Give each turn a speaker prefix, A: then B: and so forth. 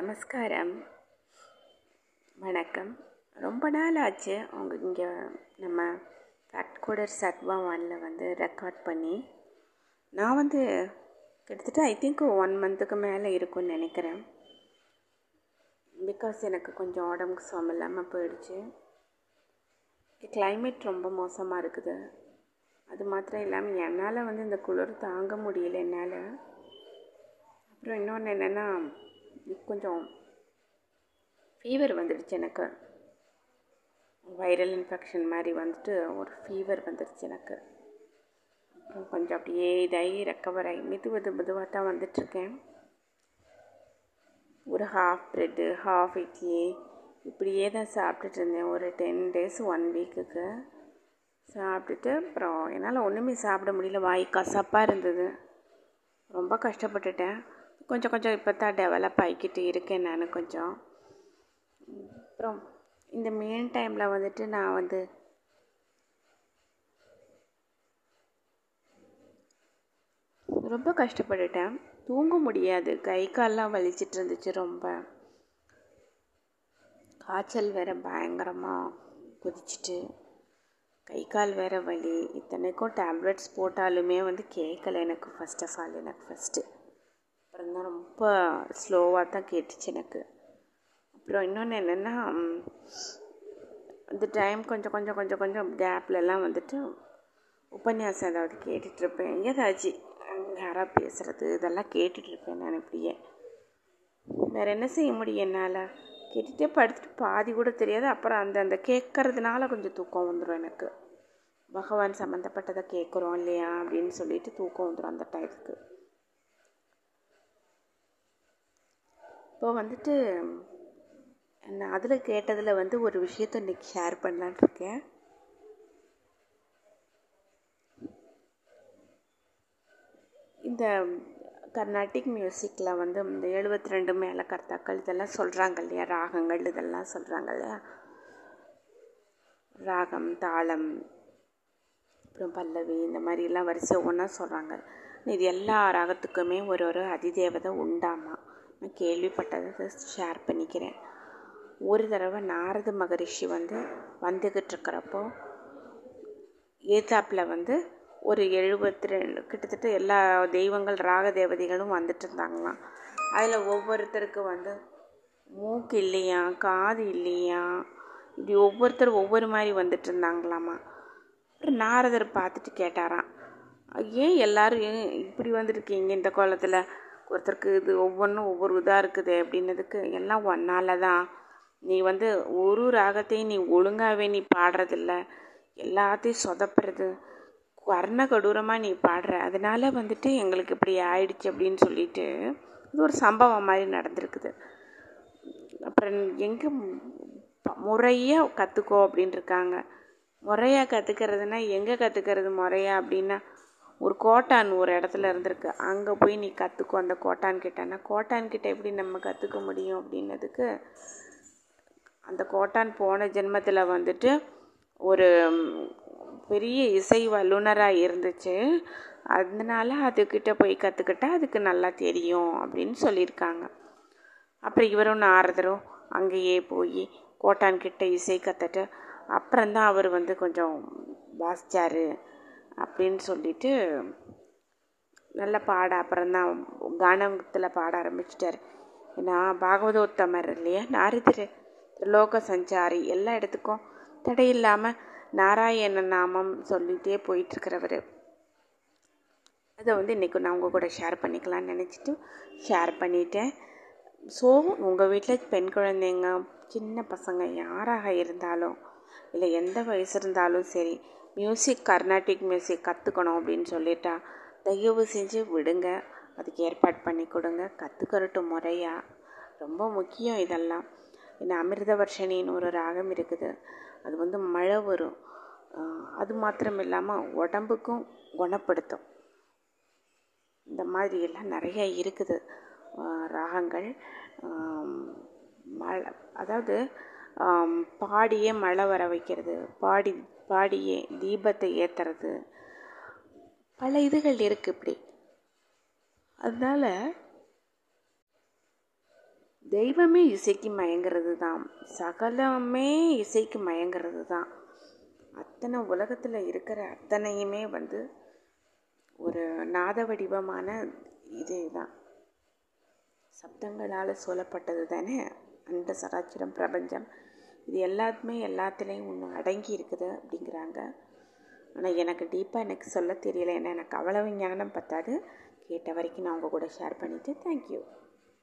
A: நமஸ்காரம். வணக்கம். ரொம்ப நாள் ஆச்சு அவங்க இங்கே நம்ம ஃபேக்ட் கோடர் சத்வா ஒனில் வந்து ரெக்கார்ட் பண்ணி. நான் வந்து கிட்டத்தட்ட ஐ திங்க் ஒன் மந்த்துக்கு மேலே இருக்கும்னு நினைக்கிறேன். பிகாஸ் எனக்கு கொஞ்சம் உடம்புக்கு சுகம் இல்லாமல் போயிடுச்சு. கிளைமேட் ரொம்ப மோசமாக இருக்குது. அது மாத்திரம் இல்லாமல் என்னால் வந்து இந்த குளிர் தாங்க முடியல என்னால். அப்புறம் இன்னொன்று என்னென்னா கொஞ்சம் ஃபீவர் வந்துடுச்சு எனக்கு. வைரல் இன்ஃபெக்ஷன் மாதிரி வந்துட்டு ஒரு ஃபீவர் வந்துடுச்சு எனக்கு. அப்புறம் கொஞ்சம் அப்படியே இதாகி ரெக்கவர் ஆகி மெது மெது மெதுவாக தான் வந்துட்டுருக்கேன். ஒரு ஹாஃப் ப்ரெட்டு ஹாஃப் இட்லி இப்படியே தான் சாப்பிட்டுட்டு இருந்தேன். ஒரு டென் டேஸ் ஒன் வீக்குக்கு சாப்பிட்டுட்டு அப்புறம் என்னால் ஒன்றுமே சாப்பிட முடியல. வாய் கசப்பாக இருந்தது. ரொம்ப கஷ்டப்பட்டுட்டேன். கொஞ்சம் கொஞ்சம் இப்போ தான் டெவலப் ஆகிக்கிட்டு இருக்கேன் நான் கொஞ்சம். அப்புறம் இந்த மெயின் டைமில் வந்துட்டு நான் வந்து ரொம்ப கஷ்டப்பட்டுட்டேன். தூங்க முடியாது. கை கால்லாம் வலிச்சிட்டு இருந்துச்சு ரொம்ப. காய்ச்சல் வேற பயங்கரமாக குதிச்சிட்டு. கை கால் வேற வலி. இத்தனைக்கும் டேப்லெட்ஸ் போட்டாலுமே வந்து கேட்கல எனக்கு ஃபஸ்ட் ஆஃப் ஆல் எனக்கு ஃபஸ்ட்டு அப்புறம் தான் ரொம்ப ஸ்லோவாக தான் கேட்டுச்சு எனக்கு. அப்புறம் இன்னொன்று என்னென்னா இந்த டைம் கொஞ்சம் கொஞ்சம் கொஞ்சம் கொஞ்சம் கேப்லலாம் வந்துட்டு உபன்யாசம் ஏதாவது கேட்டுட்ருப்பேன் ஏதாச்சும் யாராவது பேசுகிறது இதெல்லாம் கேட்டுட்ருப்பேன் நான் இப்படியே. வேறு என்ன செய்ய முடியும் என்னால்? கேட்டுகிட்டே படுத்துட்டு பாதி கூட தெரியாது. அப்புறம் அந்த அந்த கேட்கறதுனால கொஞ்சம் தூக்கம் வந்துடும் எனக்கு. பகவான் சம்மந்தப்பட்டதை கேட்குறோம் இல்லையா அப்படின்னு சொல்லிட்டு தூக்கம் வந்துடும் அந்த டைத்துக்கு இப்போ வந்துட்டு நான் அதில் கேட்டதில் வந்து ஒரு விஷயத்த இன்றைக்கி ஷேர் பண்ணலான் இருக்கேன். இந்த கர்நாட்டிக் மியூசிக்கில் வந்து இந்த எழுபத்தி ரெண்டு மேலே கர்த்தாக்கள் இதெல்லாம் சொல்கிறாங்க இல்லையா? ராகங்கள் இதெல்லாம் சொல்கிறாங்க இல்லையா? ராகம் தாளம் அப்புறம் பல்லவி இந்த மாதிரிலாம் வரிசை ஒன்றா சொல்கிறாங்க இது எல்லா ராகத்துக்குமே ஒரு ஒரு அதிதேவதை உண்டாமா? நான் கேள்விப்பட்டதை ஷேர் பண்ணிக்கிறேன். ஒரு தடவை நாரத மகரிஷி வந்து வந்துக்கிட்டு இருக்கிறப்போ ஏத்தாப்பில் வந்து ஒரு எழுபத்தி ரெண்டு கிட்டத்தட்ட எல்லா தெய்வங்கள் ராக தேவதைகளும் வந்துட்டு இருந்தாங்களாம். அதில் ஒவ்வொருத்தருக்கு வந்து மூக்கு இல்லையா காது இல்லையா இப்படி ஒவ்வொருத்தர் ஒவ்வொரு மாதிரி வந்துட்டு இருந்தாங்களாமா. அப்புறம் நாரதர் பார்த்துட்டு கேட்டாராம் ஏன் எல்லோரும் ஏன் இப்படி வந்துருக்கீங்க இந்த கோலத்தில்? ஒருத்தருக்கு இது ஒவ்வொன்றும் ஒவ்வொரு இதாக இருக்குது அப்படின்னதுக்கு எல்லாம் ஒன்னால தான். நீ வந்து ஒரு ராகத்தையும் நீ ஒழுங்காகவே நீ பாடுறதில்ல. எல்லாத்தையும் சொதப்புறது. வர்ண கொடூரமாக நீ பாடுற. அதனால வந்துட்டு எங்களுக்கு இப்படி ஆயிடுச்சு அப்படின்னு சொல்லிட்டு இது ஒரு சம்பவம் மாதிரி நடந்திருக்குது. அப்புறம் எங்கே முறையாக கற்றுக்கோ அப்படின்னு இருக்காங்க முறையாக கற்றுக்கிறதுனா எங்கே கற்றுக்கிறது முறையா அப்படின்னா ஒரு கோட்டான் ஒரு இடத்துல இருந்திருக்கு. அங்கே போய் நீ கற்றுக்கோ அந்த கோட்டான் கிட்டனா கோட்டான் கிட்ட எப்படி நம்ம கற்றுக்க முடியும் அப்படின்னதுக்கு அந்த கோட்டான் போன ஜென்மத்தில் வந்துட்டு ஒரு பெரிய இசை வல்லுநராக இருந்துச்சு. அதனால அதுக்கிட்ட போய் கற்றுக்கிட்டா அதுக்கு நல்லா தெரியும் அப்படின்னு சொல்லியிருக்காங்க. அப்புறம் இவரும் நாரதரும் அங்கேயே போய் கோட்டான் கிட்ட இசை கற்றுட்டு அப்புறம்தான் அவர் வந்து கொஞ்சம் வாசித்தார் அப்படின்னு சொல்லிட்டு நல்ல பாட அப்புறம்தான் கானத்தில் பாட ஆரம்பிச்சிட்டார். ஏன்னா பாகவதோத்தமர் இல்லையா? நாரிதிரு லோக சஞ்சாரி எல்லா இடத்துக்கும் தடையில்லாமல் நாராயண நாமம் சொல்லிகிட்டே போயிட்டுருக்கிறவர். அதை வந்து இன்றைக்கி நான் உங்கள் கூட ஷேர் பண்ணிக்கலான்னு நினச்சிட்டு ஷேர் பண்ணிட்டேன். ஸோ உங்கள் வீட்டில் பெண் குழந்தைங்க சின்ன பசங்க யாராக இருந்தாலும் இல்லை எந்த வயசு இருந்தாலும் சரி மியூசிக் கர்நாட்டிக் மியூசிக் கற்றுக்கணும் அப்படின்னு சொல்லிட்டா. தயவு செஞ்சு விடுங்க. அதுக்கு ஏற்பாடு பண்ணி கொடுங்க. கற்றுக்கறட்டும் முறையாக ரொம்ப முக்கியம் இதெல்லாம். ஏன்னா அமிர்த வர்ஷனின்னு ஒரு ராகம் இருக்குது. அது வந்து மழை வரும். அது மாத்திரம் இல்லாமல் உடம்புக்கும் குணப்படுத்தும். இந்த மாதிரி எல்லாம் நிறைய இருக்குது. ராகங்கள். மழை அதாவது பாடியே மழை வர வைக்கிறது. பாடி பாடியே தீபத்தை ஏற்றுறது பல இதுகள் இருக்குது இப்படி. அதனால் தெய்வமே இசைக்கு மயங்கிறது தான் சகலமே இசைக்கு மயங்கிறது தான் அத்தனை உலகத்தில் இருக்கிற அத்தனையுமே வந்து ஒரு நாத வடிவமான இதே தான் சப்தங்களால் சொல்லப்பட்டது தானே அந்த சராச்சரம் பிரபஞ்சம். இது எல்லாத்துமே எல்லாத்துலேயும் ஒன்று அடங்கி இருக்குது அப்படிங்கிறாங்க. ஆனால் எனக்கு டீப்பாக எனக்கு சொல்ல தெரியல. ஏன்னா எனக்கு அவ்வளவு ஞானம் பத்தாது. கேட்ட வரைக்கும் நான் உங்கள் கூட ஷேர் பண்ணிவிட்டு தேங்க்யூ